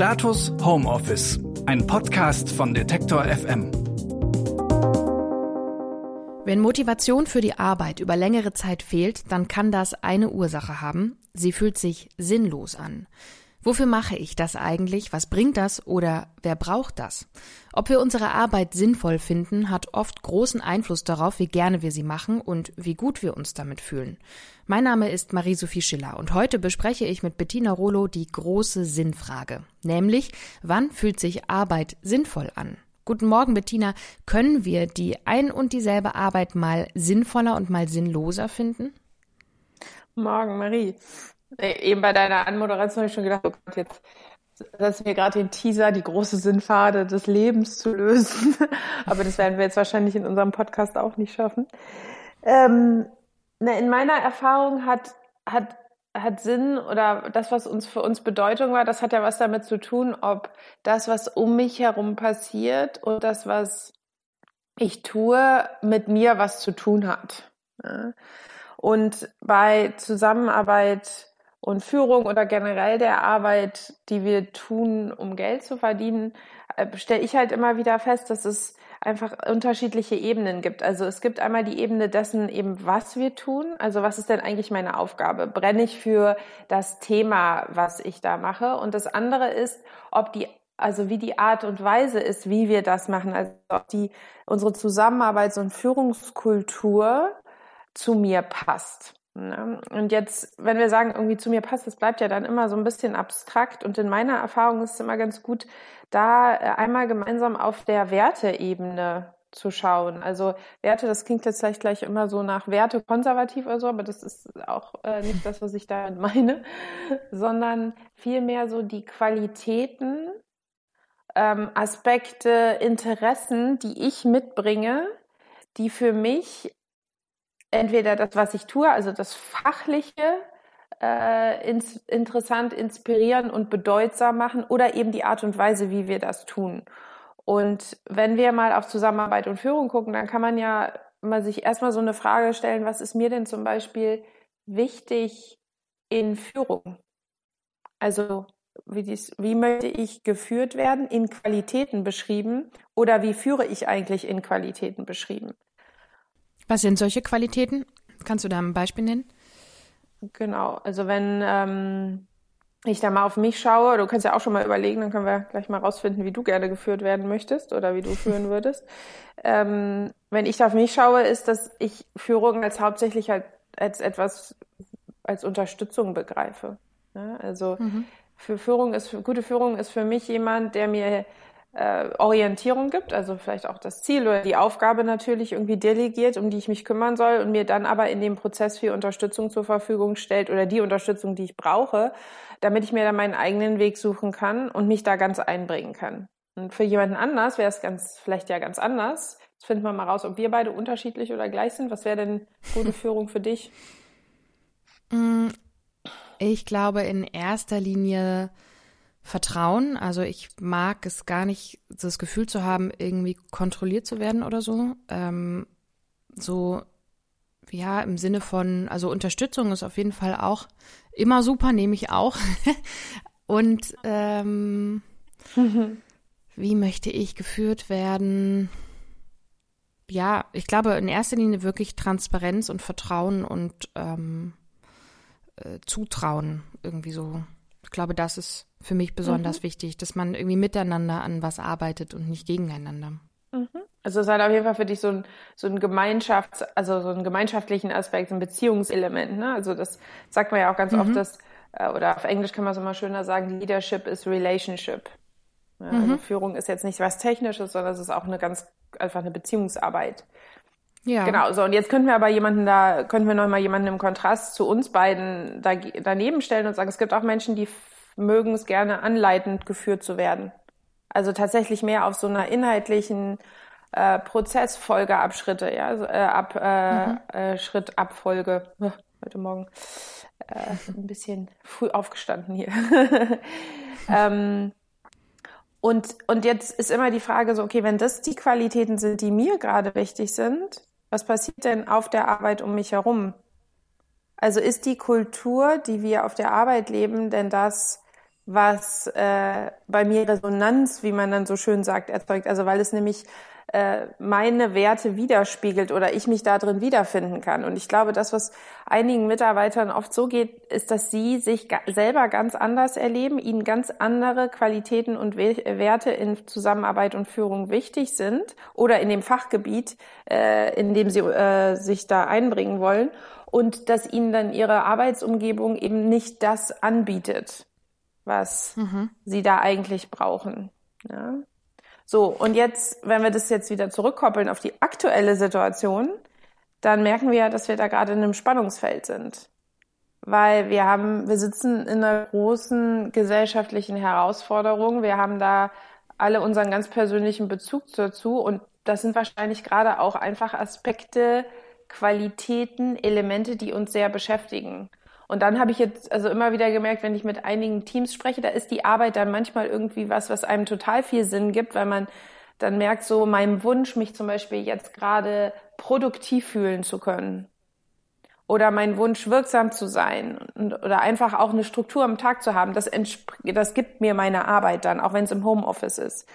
Status Homeoffice, ein Podcast von Detektor FM. Wenn Motivation für die Arbeit über längere Zeit fehlt, dann kann das eine Ursache haben. Sie fühlt sich sinnlos an. Wofür mache ich das eigentlich? Was bringt das? Oder wer braucht das? Ob wir unsere Arbeit sinnvoll finden, hat oft großen Einfluss darauf, wie gerne wir sie machen und wie gut wir uns damit fühlen. Mein Name ist Marie-Sophie Schiller und heute bespreche ich mit Bettina Rolo die große Sinnfrage. Nämlich, wann fühlt sich Arbeit sinnvoll an? Guten Morgen, Bettina. Können wir die ein und dieselbe Arbeit mal sinnvoller und mal sinnloser finden? Morgen, Marie. Äh, eben bei deiner Anmoderation habe ich schon gedacht, oh Gott, jetzt setzen wir gerade den Teaser, die große Sinnfade des Lebens zu lösen. Aber das werden wir jetzt wahrscheinlich in unserem Podcast auch nicht schaffen. Ähm, na, in meiner Erfahrung hat, hat, hat Sinn oder das, was uns für uns Bedeutung war, das hat ja was damit zu tun, ob das, was um mich herum passiert und das, was ich tue, mit mir was zu tun hat. Und bei Zusammenarbeit und Führung oder generell der Arbeit, die wir tun, um Geld zu verdienen, äh, stelle ich halt immer wieder fest, dass es einfach unterschiedliche Ebenen gibt. Also es gibt einmal die Ebene dessen eben, was wir tun. Also was ist denn eigentlich meine Aufgabe? Brenne ich für das Thema, was ich da mache? Und das andere ist, ob die also wie die Art und Weise ist, wie wir das machen, also ob die unsere Zusammenarbeits- und Führungskultur zu mir passt. Ne? Und jetzt, wenn wir sagen, irgendwie zu mir passt, das bleibt ja dann immer so ein bisschen abstrakt. Und in meiner Erfahrung ist es immer ganz gut, da äh, einmal gemeinsam auf der Werteebene zu schauen. Also Werte, das klingt jetzt vielleicht gleich immer so nach Werte konservativ oder so, aber das ist auch äh, nicht das, was ich damit meine, sondern vielmehr so die Qualitäten, ähm, Aspekte, Interessen, die ich mitbringe, die für mich entweder das, was ich tue, also das Fachliche, äh, ins, interessant, inspirieren und bedeutsam machen oder eben die Art und Weise, wie wir das tun. Und wenn wir mal auf Zusammenarbeit und Führung gucken, dann kann man ja mal sich erstmal so eine Frage stellen, was ist mir denn zum Beispiel wichtig in Führung? Also wie, dies, wie möchte ich geführt werden, in Qualitäten beschrieben oder wie führe ich eigentlich in Qualitäten beschrieben? Was sind solche Qualitäten? Kannst du da ein Beispiel nennen? Genau, also wenn ähm, ich da mal auf mich schaue, du kannst ja auch schon mal überlegen, dann können wir gleich mal rausfinden, wie du gerne geführt werden möchtest oder wie du führen würdest. Ähm, wenn ich da auf mich schaue, ist, dass ich Führung als hauptsächlich halt als etwas als Unterstützung begreife. Ja, also mhm. für Führung ist gute Führung ist für mich jemand, der mir äh, Orientierung gibt, also vielleicht auch das Ziel oder die Aufgabe natürlich irgendwie delegiert, um die ich mich kümmern soll und mir dann aber in dem Prozess viel Unterstützung zur Verfügung stellt oder die Unterstützung, die ich brauche, damit ich mir dann meinen eigenen Weg suchen kann und mich da ganz einbringen kann. Und für jemanden anders wäre es ganz, vielleicht ja ganz anders. Jetzt finden wir mal raus, ob wir beide unterschiedlich oder gleich sind. Was wäre denn gute Führung für dich? Mm, ich glaube in erster Linie Vertrauen. Also ich mag es gar nicht, das Gefühl zu haben, irgendwie kontrolliert zu werden oder so. Ähm, so, ja, im Sinne von, also Unterstützung ist auf jeden Fall auch immer super, nehme ich auch. Und ähm, wie möchte ich geführt werden? Ja, ich glaube in erster Linie wirklich Transparenz und Vertrauen und ähm, äh, Zutrauen irgendwie so. Ich glaube, das ist für mich besonders mhm. wichtig, dass man irgendwie miteinander an was arbeitet und nicht gegeneinander. Mhm. Also es hat auf jeden Fall für dich so ein, so ein Gemeinschafts-, also so einen gemeinschaftlichen Aspekt, ein Beziehungselement. Ne? Also das sagt man ja auch ganz mhm. oft, dass, äh, oder auf Englisch kann man es immer schöner sagen, Leadership is Relationship. Ja, also mhm. Führung ist jetzt nicht was Technisches, sondern es ist auch eine ganz, einfach eine Beziehungsarbeit. Ja. Genau, so und jetzt könnten wir aber jemanden da, könnten wir nochmal jemanden im Kontrast zu uns beiden da, daneben stellen und sagen, es gibt auch Menschen, die mögen es gerne anleitend geführt zu werden. Also tatsächlich mehr auf so einer inhaltlichen äh, Prozessfolgeabschritte, ja, also, äh, ab, äh, mhm. äh, Schrittabfolge. heute Morgen äh, ein bisschen früh aufgestanden hier. ähm, und, und jetzt ist immer die Frage so, okay, wenn das die Qualitäten sind, die mir gerade wichtig sind, was passiert denn auf der Arbeit um mich herum? Also ist die Kultur, die wir auf der Arbeit leben, denn das, was äh, bei mir Resonanz, wie man dann so schön sagt, erzeugt. Also weil es nämlich äh, meine Werte widerspiegelt oder ich mich da drin wiederfinden kann. Und ich glaube, das, was einigen Mitarbeitern oft so geht, ist, dass sie sich selber ganz anders erleben, ihnen ganz andere Qualitäten und Werte in Zusammenarbeit und Führung wichtig sind oder in dem Fachgebiet, äh, in dem sie äh, sich da einbringen wollen und dass ihnen dann ihre Arbeitsumgebung eben nicht das anbietet, was mhm. sie da eigentlich brauchen. Ja? So, und jetzt, wenn wir das jetzt wieder zurückkoppeln auf die aktuelle Situation, dann merken wir ja, dass wir da gerade in einem Spannungsfeld sind. Weil wir haben, wir sitzen in einer großen gesellschaftlichen Herausforderung. Wir haben da alle unseren ganz persönlichen Bezug dazu und das sind wahrscheinlich gerade auch einfach Aspekte, Qualitäten, Elemente, die uns sehr beschäftigen. Und dann habe ich jetzt also immer wieder gemerkt, wenn ich mit einigen Teams spreche, da ist die Arbeit dann manchmal irgendwie was, was einem total viel Sinn gibt, weil man dann merkt so, mein Wunsch, mich zum Beispiel jetzt gerade produktiv fühlen zu können. Oder mein Wunsch, wirksam zu sein und, oder einfach auch eine Struktur am Tag zu haben, das, das gibt mir meine Arbeit dann, auch wenn es im Homeoffice ist.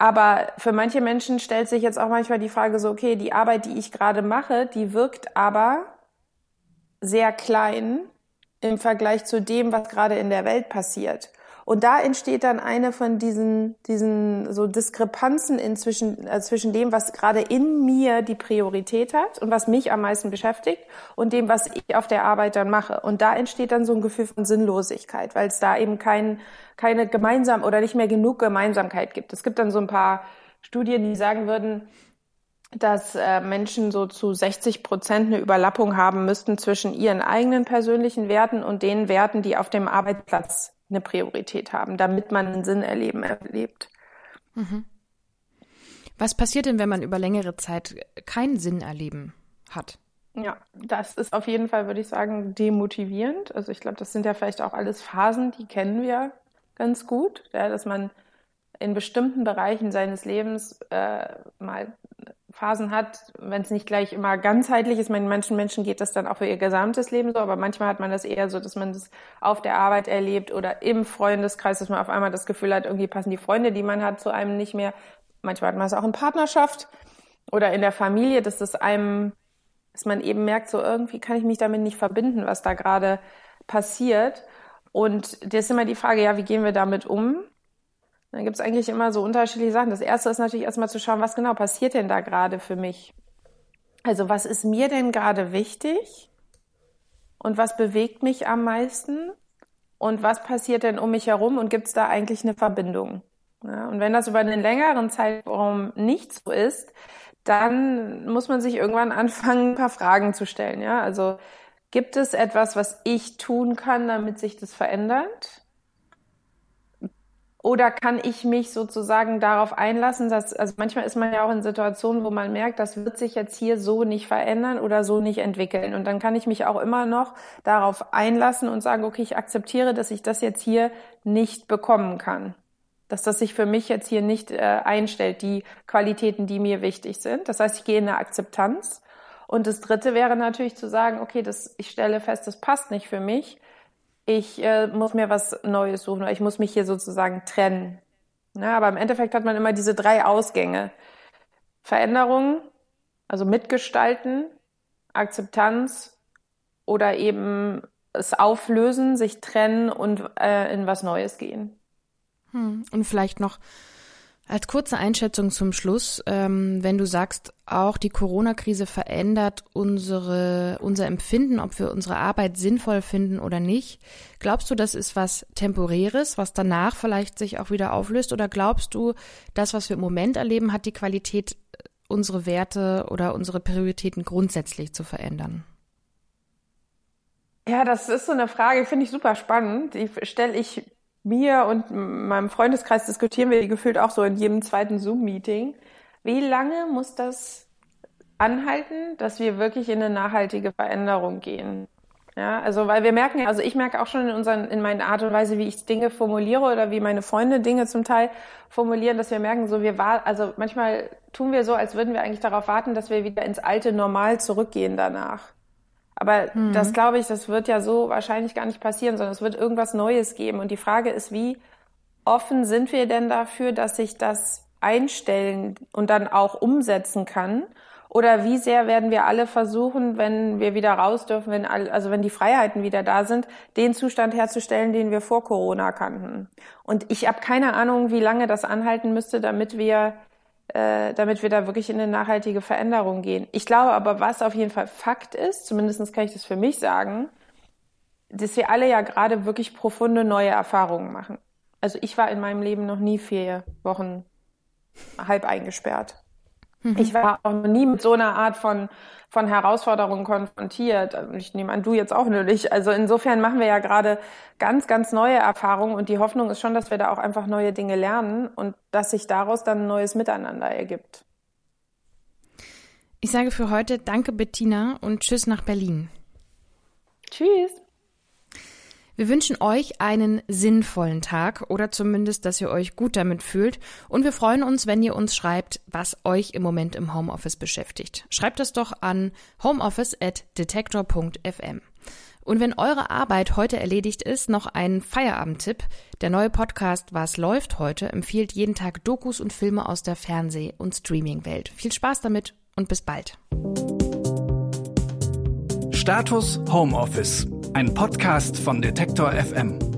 Aber für manche Menschen stellt sich jetzt auch manchmal die Frage so, okay, die Arbeit, die ich gerade mache, die wirkt aber sehr klein im Vergleich zu dem, was gerade in der Welt passiert. Und da entsteht dann eine von diesen, diesen so Diskrepanzen inzwischen, äh, zwischen dem, was gerade in mir die Priorität hat und was mich am meisten beschäftigt und dem, was ich auf der Arbeit dann mache. Und da entsteht dann so ein Gefühl von Sinnlosigkeit, weil es da eben kein, keine gemeinsam oder nicht mehr genug Gemeinsamkeit gibt. Es gibt dann so ein paar Studien, die sagen würden, dass äh, Menschen so zu 60 Prozent eine Überlappung haben müssten zwischen ihren eigenen persönlichen Werten und den Werten, die auf dem Arbeitsplatz eine Priorität haben, damit man einen Sinn erleben erlebt. Mhm. Was passiert denn, wenn man über längere Zeit keinen Sinn erleben hat? Ja, das ist auf jeden Fall, würde ich sagen, demotivierend. Also ich glaube, das sind ja vielleicht auch alles Phasen, die kennen wir ganz gut, ja, dass man in bestimmten Bereichen seines Lebens äh, mal Phasen hat, wenn es nicht gleich immer ganzheitlich ist. Meinen manchen Menschen geht das dann auch für ihr gesamtes Leben so, aber manchmal hat man das eher so, dass man das auf der Arbeit erlebt oder im Freundeskreis, dass man auf einmal das Gefühl hat, irgendwie passen die Freunde, die man hat, zu einem nicht mehr. Manchmal hat man es auch in Partnerschaft oder in der Familie, dass das einem, dass man eben merkt, so irgendwie kann ich mich damit nicht verbinden, was da gerade passiert. Und das ist immer die Frage, ja, wie gehen wir damit um? Dann gibt es eigentlich immer so unterschiedliche Sachen. Das erste ist natürlich erstmal zu schauen, was genau passiert denn da gerade für mich? Also was ist mir denn gerade wichtig? Und was bewegt mich am meisten? Und was passiert denn um mich herum? Und gibt es da eigentlich eine Verbindung? Ja, und wenn das über einen längeren Zeitraum nicht so ist, dann muss man sich irgendwann anfangen, ein paar Fragen zu stellen. Ja, also gibt es etwas, was ich tun kann, damit sich das verändert? Oder kann ich mich sozusagen darauf einlassen, dass, also manchmal ist man ja auch in Situationen, wo man merkt, das wird sich jetzt hier so nicht verändern oder so nicht entwickeln. Und dann kann ich mich auch immer noch darauf einlassen und sagen, okay, ich akzeptiere, dass ich das jetzt hier nicht bekommen kann. Dass das sich für mich jetzt hier nicht äh, einstellt, die Qualitäten, die mir wichtig sind. Das heißt, ich gehe in eine Akzeptanz. Und das dritte wäre natürlich zu sagen, okay, das, ich stelle fest, das passt nicht für mich ich äh, muss mir was Neues suchen oder ich muss mich hier sozusagen trennen. Ja, aber im Endeffekt hat man immer diese drei Ausgänge. Veränderung, also mitgestalten, Akzeptanz oder eben es auflösen, sich trennen und äh, in was Neues gehen. Hm. Und vielleicht noch als kurze Einschätzung zum Schluss, ähm, wenn du sagst, auch die Corona-Krise verändert unsere, unser Empfinden, ob wir unsere Arbeit sinnvoll finden oder nicht. Glaubst du, das ist was Temporäres, was danach vielleicht sich auch wieder auflöst? Oder glaubst du, das, was wir im Moment erleben, hat die Qualität, unsere Werte oder unsere Prioritäten grundsätzlich zu verändern? Ja, das ist so eine Frage, finde ich super spannend. Die stelle ich mir und meinem Freundeskreis diskutieren wir gefühlt auch so in jedem zweiten Zoom-Meeting. Wie lange muss das anhalten, dass wir wirklich in eine nachhaltige Veränderung gehen? Ja, also weil wir merken, also ich merke auch schon in unseren, in meiner Art und Weise, wie ich Dinge formuliere oder wie meine Freunde Dinge zum Teil formulieren, dass wir merken, so wir war, also manchmal tun wir so, als würden wir eigentlich darauf warten, dass wir wieder ins alte Normal zurückgehen danach. Aber mhm. das glaube ich, das wird ja so wahrscheinlich gar nicht passieren, sondern es wird irgendwas Neues geben. Und die Frage ist, wie offen sind wir denn dafür, dass sich das einstellen und dann auch umsetzen kann? Oder wie sehr werden wir alle versuchen, wenn wir wieder raus dürfen, wenn all, also wenn die Freiheiten wieder da sind, den Zustand herzustellen, den wir vor Corona kannten? Und ich habe keine Ahnung, wie lange das anhalten müsste, damit wir äh, damit wir da wirklich in eine nachhaltige Veränderung gehen. Ich glaube aber, was auf jeden Fall Fakt ist, zumindest kann ich das für mich sagen, dass wir alle ja gerade wirklich profunde neue Erfahrungen machen. Also ich war in meinem Leben noch nie vier Wochen halb eingesperrt. Mhm. Ich war auch noch nie mit so einer Art von, von Herausforderungen konfrontiert. Ich nehme an, du jetzt auch nicht. Also insofern machen wir ja gerade ganz, ganz neue Erfahrungen und die Hoffnung ist schon, dass wir da auch einfach neue Dinge lernen und dass sich daraus dann ein neues Miteinander ergibt. Ich sage für heute Danke, Bettina, und Tschüss nach Berlin. Tschüss. Wir wünschen euch einen sinnvollen Tag oder zumindest, dass ihr euch gut damit fühlt. Und wir freuen uns, wenn ihr uns schreibt, was euch im Moment im Homeoffice beschäftigt. Schreibt es doch an homeoffice.detektor.fm. Und wenn eure Arbeit heute erledigt ist, noch ein Feierabendtipp. Der neue Podcast Was läuft heute empfiehlt jeden Tag Dokus und Filme aus der Fernseh- und Streaming-Welt. Viel Spaß damit und bis bald. Status Homeoffice ein Podcast von Detektor FM.